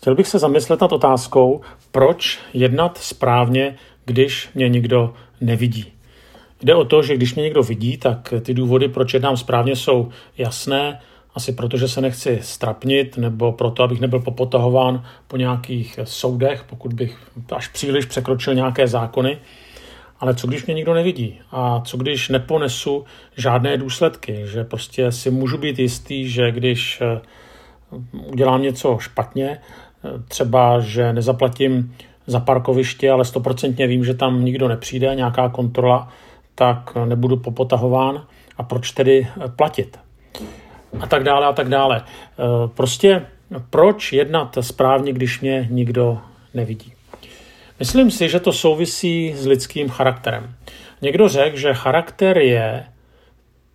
Chtěl bych se zamyslet nad otázkou, proč jednat správně, když mě nikdo nevidí. Jde o to, že když mě někdo vidí, tak ty důvody, proč jednám správně, jsou jasné. Asi proto, že se nechci strapnit, nebo proto, abych nebyl popotahován po nějakých soudech, pokud bych až příliš překročil nějaké zákony. Ale co když mě nikdo nevidí? A co když neponesu žádné důsledky? Že prostě si můžu být jistý, že když eh, udělám něco špatně, třeba, že nezaplatím za parkoviště, ale stoprocentně vím, že tam nikdo nepřijde, nějaká kontrola, tak nebudu popotahován. A proč tedy eh, platit? A tak dále, a tak dále. Prostě proč jednat správně, když mě nikdo nevidí? Myslím si, že to souvisí s lidským charakterem. Někdo řekl, že charakter je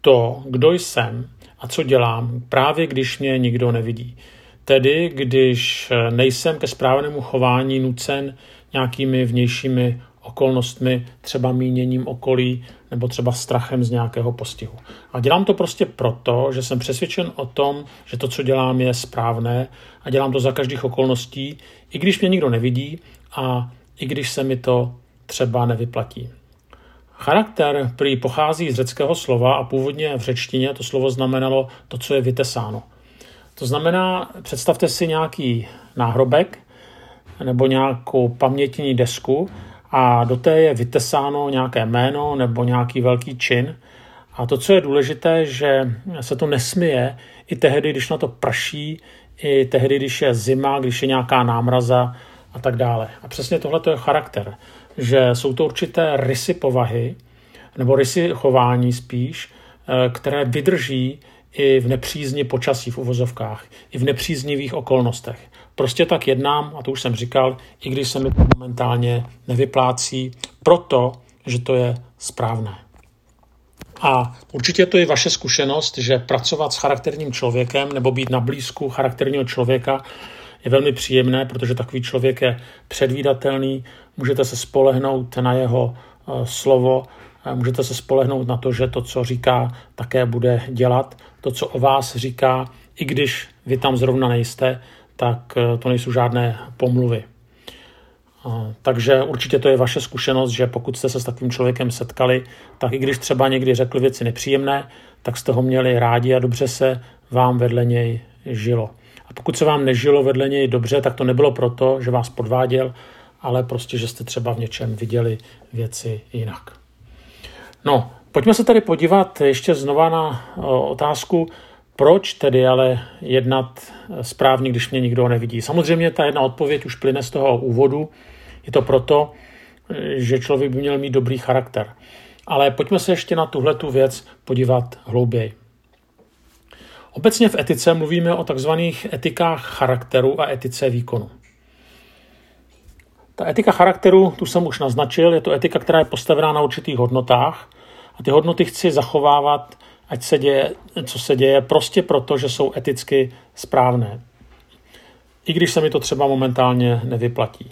to, kdo jsem a co dělám, právě když mě nikdo nevidí. Tedy, když nejsem ke správnému chování nucen nějakými vnějšími okolnostmi, třeba míněním okolí nebo třeba strachem z nějakého postihu. A dělám to prostě proto, že jsem přesvědčen o tom, že to, co dělám, je správné a dělám to za každých okolností, i když mě nikdo nevidí a i když se mi to třeba nevyplatí. Charakter prý pochází z řeckého slova a původně v řečtině to slovo znamenalo to, co je vytesáno. To znamená, představte si nějaký náhrobek nebo nějakou pamětní desku a do té je vytesáno nějaké jméno nebo nějaký velký čin. A to, co je důležité, že se to nesmije i tehdy, když na to prší, i tehdy, když je zima, když je nějaká námraza a tak dále. A přesně tohle je charakter, že jsou to určité rysy povahy, nebo rysy chování spíš, eh, které vydrží i v nepřízni počasí v uvozovkách, i v nepříznivých okolnostech. Prostě tak jednám, a to už jsem říkal, i když se mi to momentálně nevyplácí, proto, že to je správné. A určitě to je vaše zkušenost, že pracovat s charakterním člověkem nebo být na blízku charakterního člověka je velmi příjemné, protože takový člověk je předvídatelný, můžete se spolehnout na jeho eh, slovo, můžete se spolehnout na to, že to, co říká, také bude dělat. To, co o vás říká, i když vy tam zrovna nejste, tak eh, to nejsou žádné pomluvy. Takže určitě to je vaše zkušenost, že pokud jste se s takovým člověkem setkali, tak i když třeba někdy řekl věci nepříjemné, tak jste ho měli rádi a dobře se vám vedle něj žilo. A pokud se vám nežilo vedle něj dobře, tak to nebylo proto, že vás podváděl, ale prostě, že jste třeba v něčem viděli věci jinak. No, pojďme se tady podívat ještě znova na otázku, proč tedy ale jednat správně, když mě nikdo nevidí. Samozřejmě ta jedna odpověď už plyne z toho úvodu. Je to proto, že člověk by měl mít dobrý charakter. Ale pojďme se ještě na tuhle tu věc podívat hlouběji. Obecně v etice mluvíme o takzvaných etikách charakteru a etice výkonu. Ta etika charakteru, tu jsem už naznačil, je to etika, která je postavená na určitých hodnotách a ty hodnoty chci zachovávat, ať se děje, co se děje, prostě proto, že jsou eticky správné. I když se mi to třeba momentálně nevyplatí.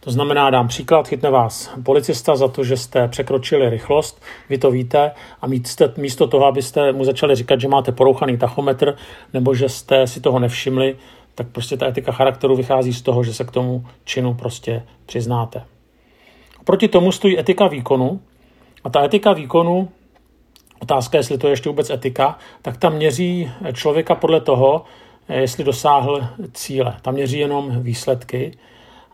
To znamená, dám příklad, chytne vás policista za to, že jste překročili rychlost, vy to víte a místo, místo toho, abyste mu začali říkat, že máte porouchaný tachometr nebo že jste si toho nevšimli, tak prostě ta etika charakteru vychází z toho, že se k tomu činu prostě přiznáte. Proti tomu stojí etika výkonu a ta etika výkonu, otázka, jestli to je ještě vůbec etika, tak tam měří člověka podle toho, jestli dosáhl cíle. Tam měří jenom výsledky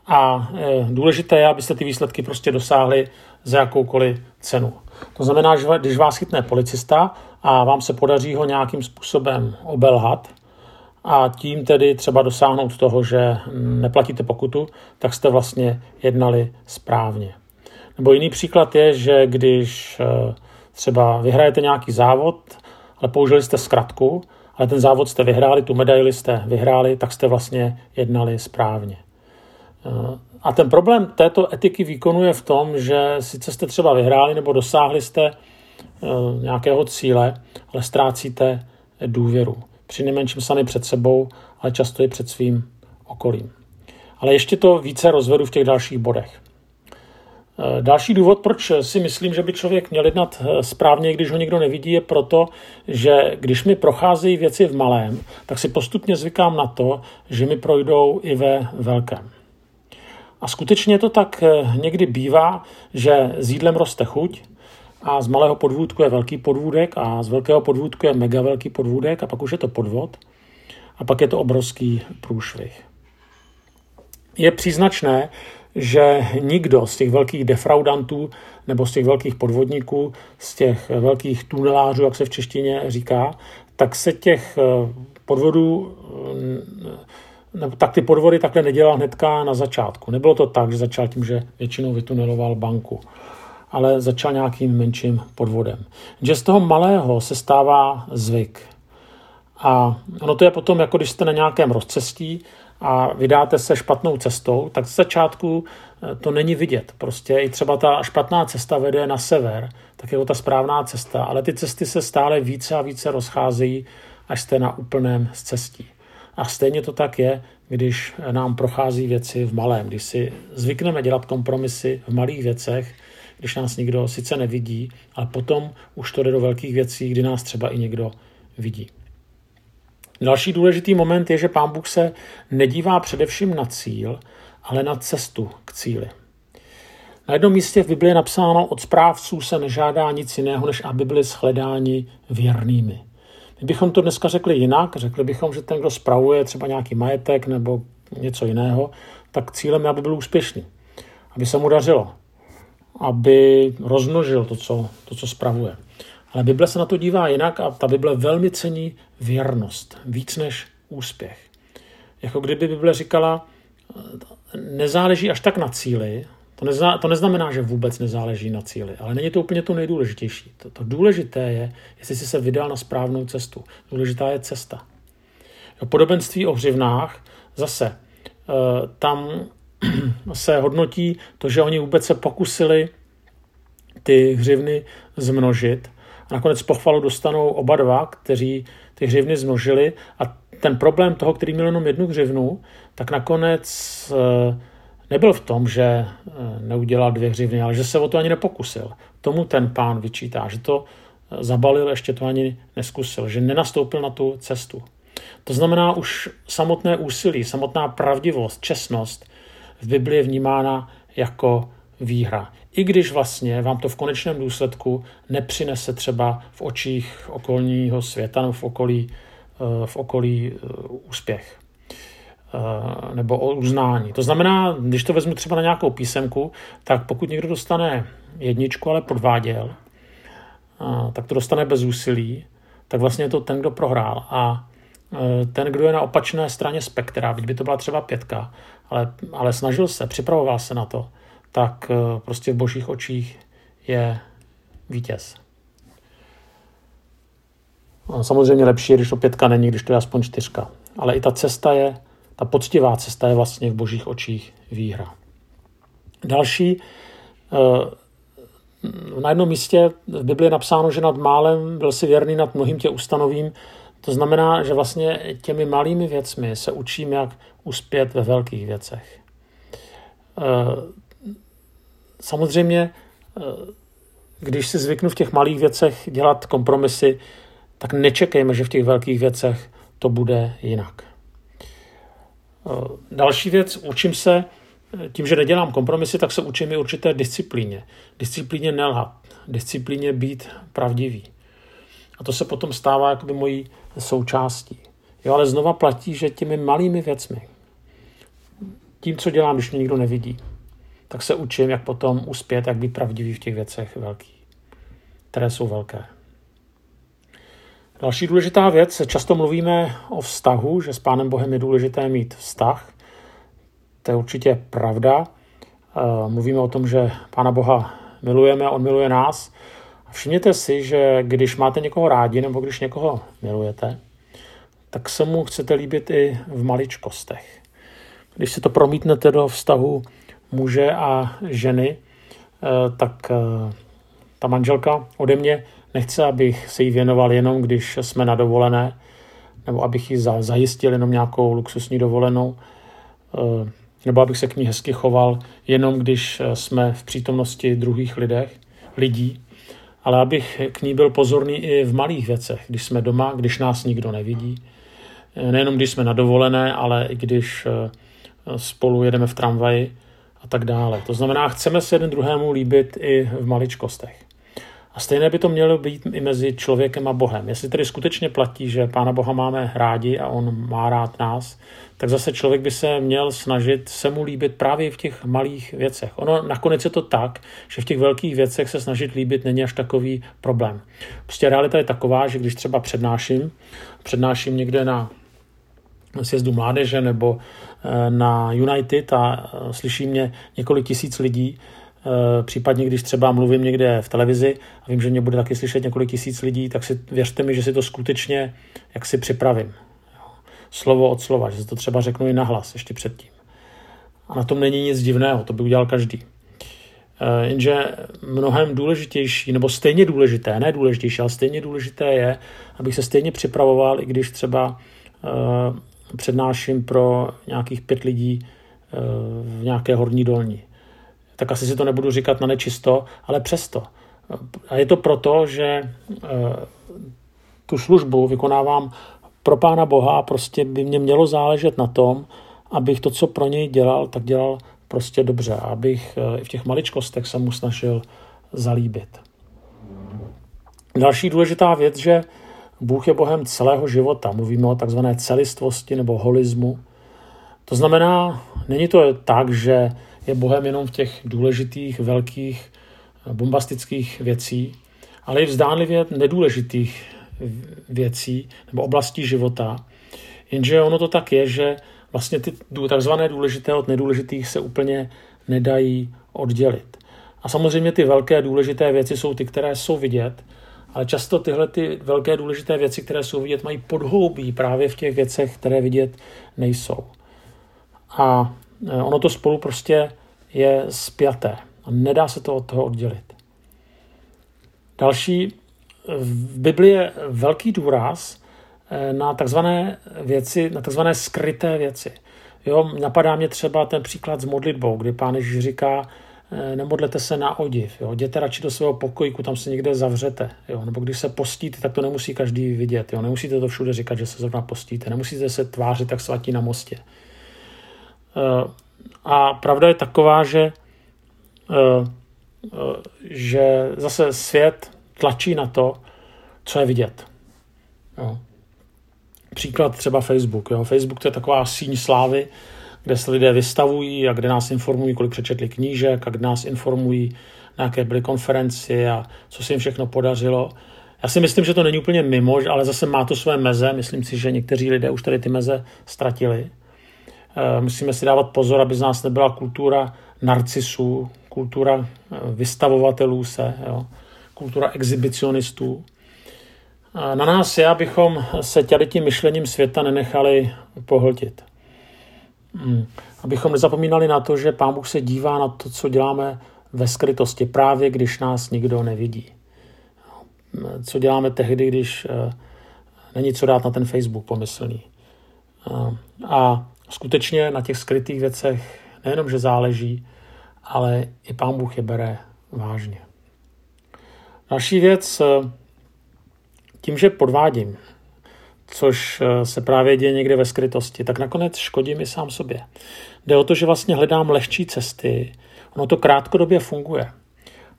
a e, důležité je, abyste ty výsledky prostě dosáhli za jakoukoliv cenu. To znamená, že když vás chytne policista a vám se podaří ho nějakým způsobem obelhat a tím tedy třeba dosáhnout toho, že neplatíte pokutu, tak jste vlastně jednali správně. Nebo jiný příklad je, že když e, třeba vyhrajete nějaký závod, ale použili jste zkratku, ale ten závod jste vyhráli, tu medaili jste vyhráli, tak jste vlastně jednali správně. A ten problém této etiky výkonu je v tom, že sice jste třeba vyhráli nebo dosáhli jste eh, nějakého cíle, ale ztrácíte důvěru. Při nejmenším sami před sebou, ale často i před svým okolím. Ale ještě to více rozvedu v těch dalších bodech. Eh, další důvod, proč si myslím, že by člověk měl jednat eh, správně, když ho nikdo nevidí, je proto, že když mi procházejí věci v malém, tak si postupně zvykám na to, že mi projdou i ve velkém. A skutečně to tak eh, někdy bývá, že s jídlem roste chuť a z malého podvůdku je velký podvůdek a z velkého podvůdku je mega velký podvůdek a pak už je to podvod a pak je to obrovský průšvih. Je příznačné, že nikdo z těch velkých defraudantů nebo z těch velkých podvodníků, z těch velkých tunelářů, jak se v češtině říká, tak se těch eh, podvodů nebo tak ty podvody takhle nedělal hnedka na začátku. Nebylo to tak, že začal tím, že většinou vytuneloval banku, ale začal nějakým menším podvodem. Že z toho malého se stává zvyk. A ono to je potom, jako když jste na nějakém rozcestí a vydáte se špatnou cestou, tak z začátku eh, to není vidět. Prostě i třeba ta špatná cesta vede na sever, tak je to ta správná cesta, ale ty cesty se stále více a více rozcházejí, až jste na úplném cestí. A stejně to tak je, když nám prochází věci v malém, když si zvykneme dělat kompromisy v malých věcech, když nás nikdo sice nevidí, ale potom už to jde do velkých věcí, kdy nás třeba i někdo vidí. Další důležitý moment je, že pán Bůh se nedívá především na cíl, ale na cestu k cíli. Na jednom místě v Biblii je napsáno, od správců se nežádá nic jiného, než aby byli shledáni věrnými. Kdybychom to dneska řekli jinak, řekli bychom, že ten, kdo spravuje třeba nějaký majetek nebo něco jiného, tak cílem je, aby byl úspěšný, aby se mu dařilo, aby rozmnožil to, co, to, co spravuje. Ale Bible se na to dívá jinak a ta Bible velmi cení věrnost, víc než úspěch. Jako kdyby Bible říkala, nezáleží až tak na cíli, to, nezna, to neznamená, že vůbec nezáleží na cíli, ale není to úplně to nejdůležitější. To, to důležité je, jestli jsi se vydal na správnou cestu. Důležitá je cesta. Podobenství o hřivnách zase eh, tam se hodnotí to, že oni vůbec se pokusili ty hřivny zmnožit. A nakonec pochvalu dostanou oba dva, kteří ty hřivny zmnožili. A ten problém toho, který měl jenom jednu hřivnu, tak nakonec eh, nebyl v tom, že eh, neudělal dvě hřivny, ale že se o to ani nepokusil. Tomu ten pán vyčítá, že to eh, zabalil, ještě to ani neskusil, že nenastoupil na tu cestu. To znamená už samotné úsilí, samotná pravdivost, čestnost v Biblii je vnímána jako výhra. I když vlastně vám to v konečném důsledku nepřinese třeba v očích okolního světa nebo v okolí, eh, v okolí úspěch. Eh, nebo o uznání. To znamená, když to vezmu třeba na nějakou písemku, tak pokud někdo dostane jedničku, ale podváděl, eh, tak to dostane bez úsilí, tak vlastně je to ten, kdo prohrál. A eh, ten, kdo je na opačné straně spektra, byť by to byla třeba pětka, ale, ale snažil se, připravoval se na to, tak prostě v božích očích je vítěz. Samozřejmě lepší je, když to pětka není, když to je aspoň čtyřka. Ale i ta cesta je ta poctivá cesta je vlastně v božích očích výhra. Další, eh, na jednom místě v Biblii je napsáno, že nad málem byl si věrný nad mnohým tě ustanovím. To znamená, že vlastně těmi malými věcmi se učím, jak uspět ve velkých věcech. Samozřejmě, eh, když si zvyknu v těch malých věcech dělat kompromisy, tak nečekejme, že v těch velkých věcech to bude jinak. Eh, další věc, učím se, eh, tím, že nedělám kompromisy, tak se učím i určité disciplíně. Disciplíně nelhat, disciplíně být pravdivý. A to se potom stává jakoby mojí součástí. Jo, ale znova platí, že těmi malými věcmi, tím, co dělám, když mě nikdo nevidí, tak se učím, jak potom uspět, jak být pravdivý v těch věcech velkých, které jsou velké. Další důležitá věc, často mluvíme o vztahu, že s Pánem Bohem je důležité mít vztah. To je určitě pravda. Eh, mluvíme o tom, že Pána Boha milujeme, On miluje nás. Všimněte si, že když máte někoho rádi nebo když někoho milujete, tak se mu chcete líbit i v maličkostech. Když si to promítnete do vztahu muže a ženy, eh, tak eh, ta manželka ode mě Nechce, abych se jí věnoval jenom, když jsme na dovolené, nebo abych ji zajistil jenom nějakou luxusní dovolenou. Eh, nebo abych se k ní hezky choval, jenom když jsme v přítomnosti druhých lidech, lidí, ale abych k ní byl pozorný i v malých věcech, když jsme doma, když nás nikdo nevidí, nejenom když jsme na dovolené, ale i když spolu jedeme v tramvaji a tak dále. To znamená, chceme se jeden druhému líbit i v maličkostech. A stejné by to mělo být i mezi člověkem a Bohem. Jestli tedy skutečně platí, že Pána Boha máme rádi a On má rád nás, tak zase člověk by se měl snažit se mu líbit právě v těch malých věcech. Ono nakonec je to tak, že v těch velkých věcech se snažit líbit není až takový problém. Prostě realita je taková, že když třeba přednáším, přednáším někde na sjezdu mládeže nebo eh, na United a eh, slyší mě několik tisíc lidí, eh, případně když třeba mluvím někde v televizi a vím, že mě bude taky slyšet několik tisíc lidí, tak si věřte mi, že si to skutečně jak si připravím. Slovo od slova, že si to třeba řeknu i nahlas ještě předtím. A na tom není nic divného, to by udělal každý. Jenže mnohem důležitější, nebo stejně důležité, ne důležitější, ale stejně důležité je, abych se stejně připravoval, i když třeba přednáším pro nějakých pět lidí eh, v nějaké horní dolní. Tak asi si to nebudu říkat na nečisto, ale přesto. A je to proto, že eh, tu službu vykonávám pro Pána Boha a prostě by mě mělo záležet na tom, abych to, co pro něj dělal, tak dělal prostě dobře. Abych eh, i v těch maličkostech se mu snažil zalíbit. Další důležitá věc, že Bůh je Bohem celého života. Mluvíme o takzvané celistvosti nebo holismu. To znamená, není to tak, že je Bohem jenom v těch důležitých, velkých, bombastických věcí, ale i v zdánlivě nedůležitých věcí nebo oblastí života. Jenže ono to tak je, že vlastně ty takzvané důležité od nedůležitých se úplně nedají oddělit. A samozřejmě ty velké důležité věci jsou ty, které jsou vidět, ale často tyhle ty velké důležité věci, které jsou vidět, mají podhoubí právě v těch věcech, které vidět nejsou. A e, ono to spolu prostě je spjaté a nedá se to od toho oddělit. Další, v Biblii je velký důraz e, na takzvané věci, na takzvané skryté věci. Jo, napadá mě třeba ten příklad s modlitbou, kdy pán Ježíš říká, nemodlete se na odiv. Jo. Jděte radši do svého pokojíku, tam se někde zavřete. Jo. Nebo když se postíte, tak to nemusí každý vidět. Jo. Nemusíte to všude říkat, že se zrovna postíte. Nemusíte se tvářit tak svatí na mostě. Eh, a pravda je taková, že, eh, že zase svět tlačí na to, co je vidět. Jo. Příklad třeba Facebook. Jo. Facebook to je taková síň slávy, kde se lidé vystavují a kde nás informují, kolik přečetli knížek a kde nás informují, na jaké byly konferenci a co se jim všechno podařilo. Já si myslím, že to není úplně mimo, ale zase má to své meze. Myslím si, že někteří lidé už tady ty meze ztratili. Eh, musíme si dávat pozor, aby z nás nebyla kultura narcisů, kultura eh, vystavovatelů se, jo, kultura exhibicionistů. Na nás je, abychom se tady tím myšlením světa nenechali pohltit. Hmm. Abychom nezapomínali na to, že Pán Bůh se dívá na to, co děláme ve skrytosti, právě když nás nikdo nevidí. Co děláme tehdy, když uh, není co dát na ten Facebook pomyslný. Uh, a skutečně na těch skrytých věcech nejenom, že záleží, ale i Pán Bůh je bere vážně. Další věc, eh, tím, že podvádím, což eh, se právě děje někde ve skrytosti, tak nakonec škodím i sám sobě. Jde o to, že vlastně hledám lehčí cesty, ono to krátkodobě funguje.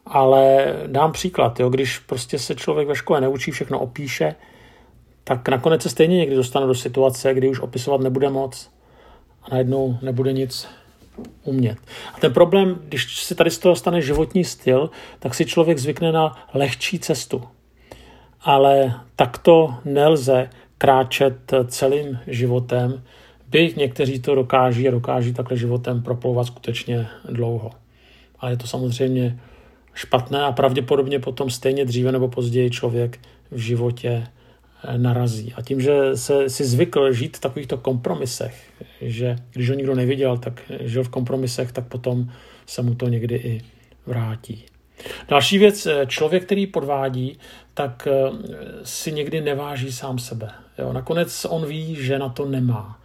Ale dám příklad, jo, když prostě se člověk ve škole neučí, všechno opíše, tak nakonec se stejně někdy dostane do situace, kdy už opisovat nebude moc a najednou nebude nic umět. A ten problém, když se tady z toho stane životní styl, tak si člověk zvykne na lehčí cestu. Ale takto nelze kráčet celým životem, byť někteří to dokáží a dokáží takhle životem proplouvat skutečně dlouho. Ale je to samozřejmě špatné a pravděpodobně potom stejně dříve nebo později člověk v životě eh, narazí. A tím, že se si zvykl žít v takovýchto kompromisech, že když ho nikdo neviděl, tak žil v kompromisech, tak potom se mu to někdy i vrátí. Další věc, eh, člověk, který podvádí, tak eh, si někdy neváží sám sebe. Jo, nakonec on ví, že na to nemá.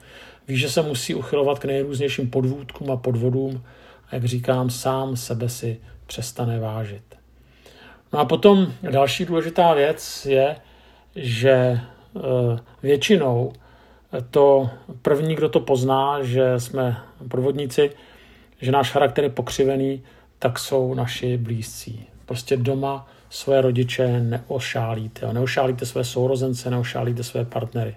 ví, že se musí uchylovat k nejrůznějším podvůdkům a podvodům a jak říkám, sám sebe si přestane vážit. No a potom další důležitá věc je, že e, většinou to první, kdo to pozná, že jsme podvodníci, že náš charakter je pokřivený, tak jsou naši blízcí. Prostě doma své rodiče neošálíte. Neošálíte své sourozence, neošálíte své partnery.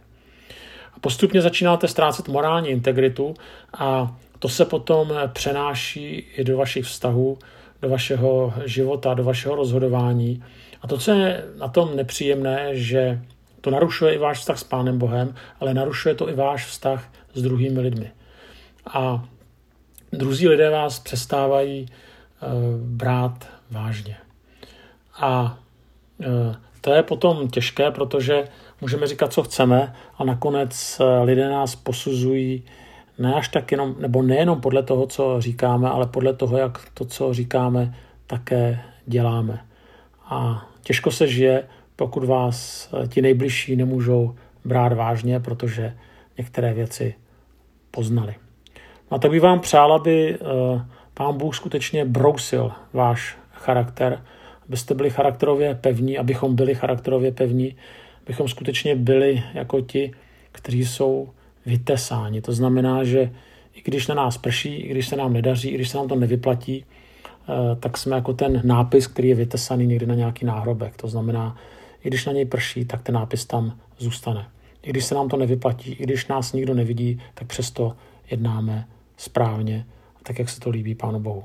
A postupně začínáte ztrácet morální integritu a to se potom přenáší i do vašich vztahů, do vašeho života, do vašeho rozhodování. A to, co je na tom nepříjemné, že to narušuje i váš vztah s Pánem Bohem, ale narušuje to i váš vztah s druhými lidmi. A druzí lidé vás přestávají uh, brát vážně. A uh, to je potom těžké, protože můžeme říkat, co chceme a nakonec eh, lidé nás posuzují ne až tak jenom, nebo nejenom podle toho, co říkáme, ale podle toho, jak to, co říkáme, také děláme. A těžko se žije, pokud vás eh, ti nejbližší nemůžou brát vážně, protože některé věci poznali. No a tak bych vám přál, aby pán Bůh skutečně brousil váš charakter, abyste byli charakterově pevní, abychom byli charakterově pevní, abychom skutečně byli jako ti, kteří jsou vytesáni. To znamená, že i když na nás prší, i když se nám nedaří, i když se nám to nevyplatí, eh, tak jsme jako ten nápis, který je vytesaný někdy na nějaký náhrobek. To znamená, i když na něj prší, tak ten nápis tam zůstane. I když se nám to nevyplatí, i když nás nikdo nevidí, tak přesto jednáme správně, tak jak se to líbí Pánu Bohu.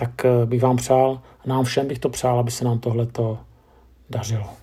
Tak eh, bych vám přál, nám všem bych to přál, aby se nám tohleto dařilo.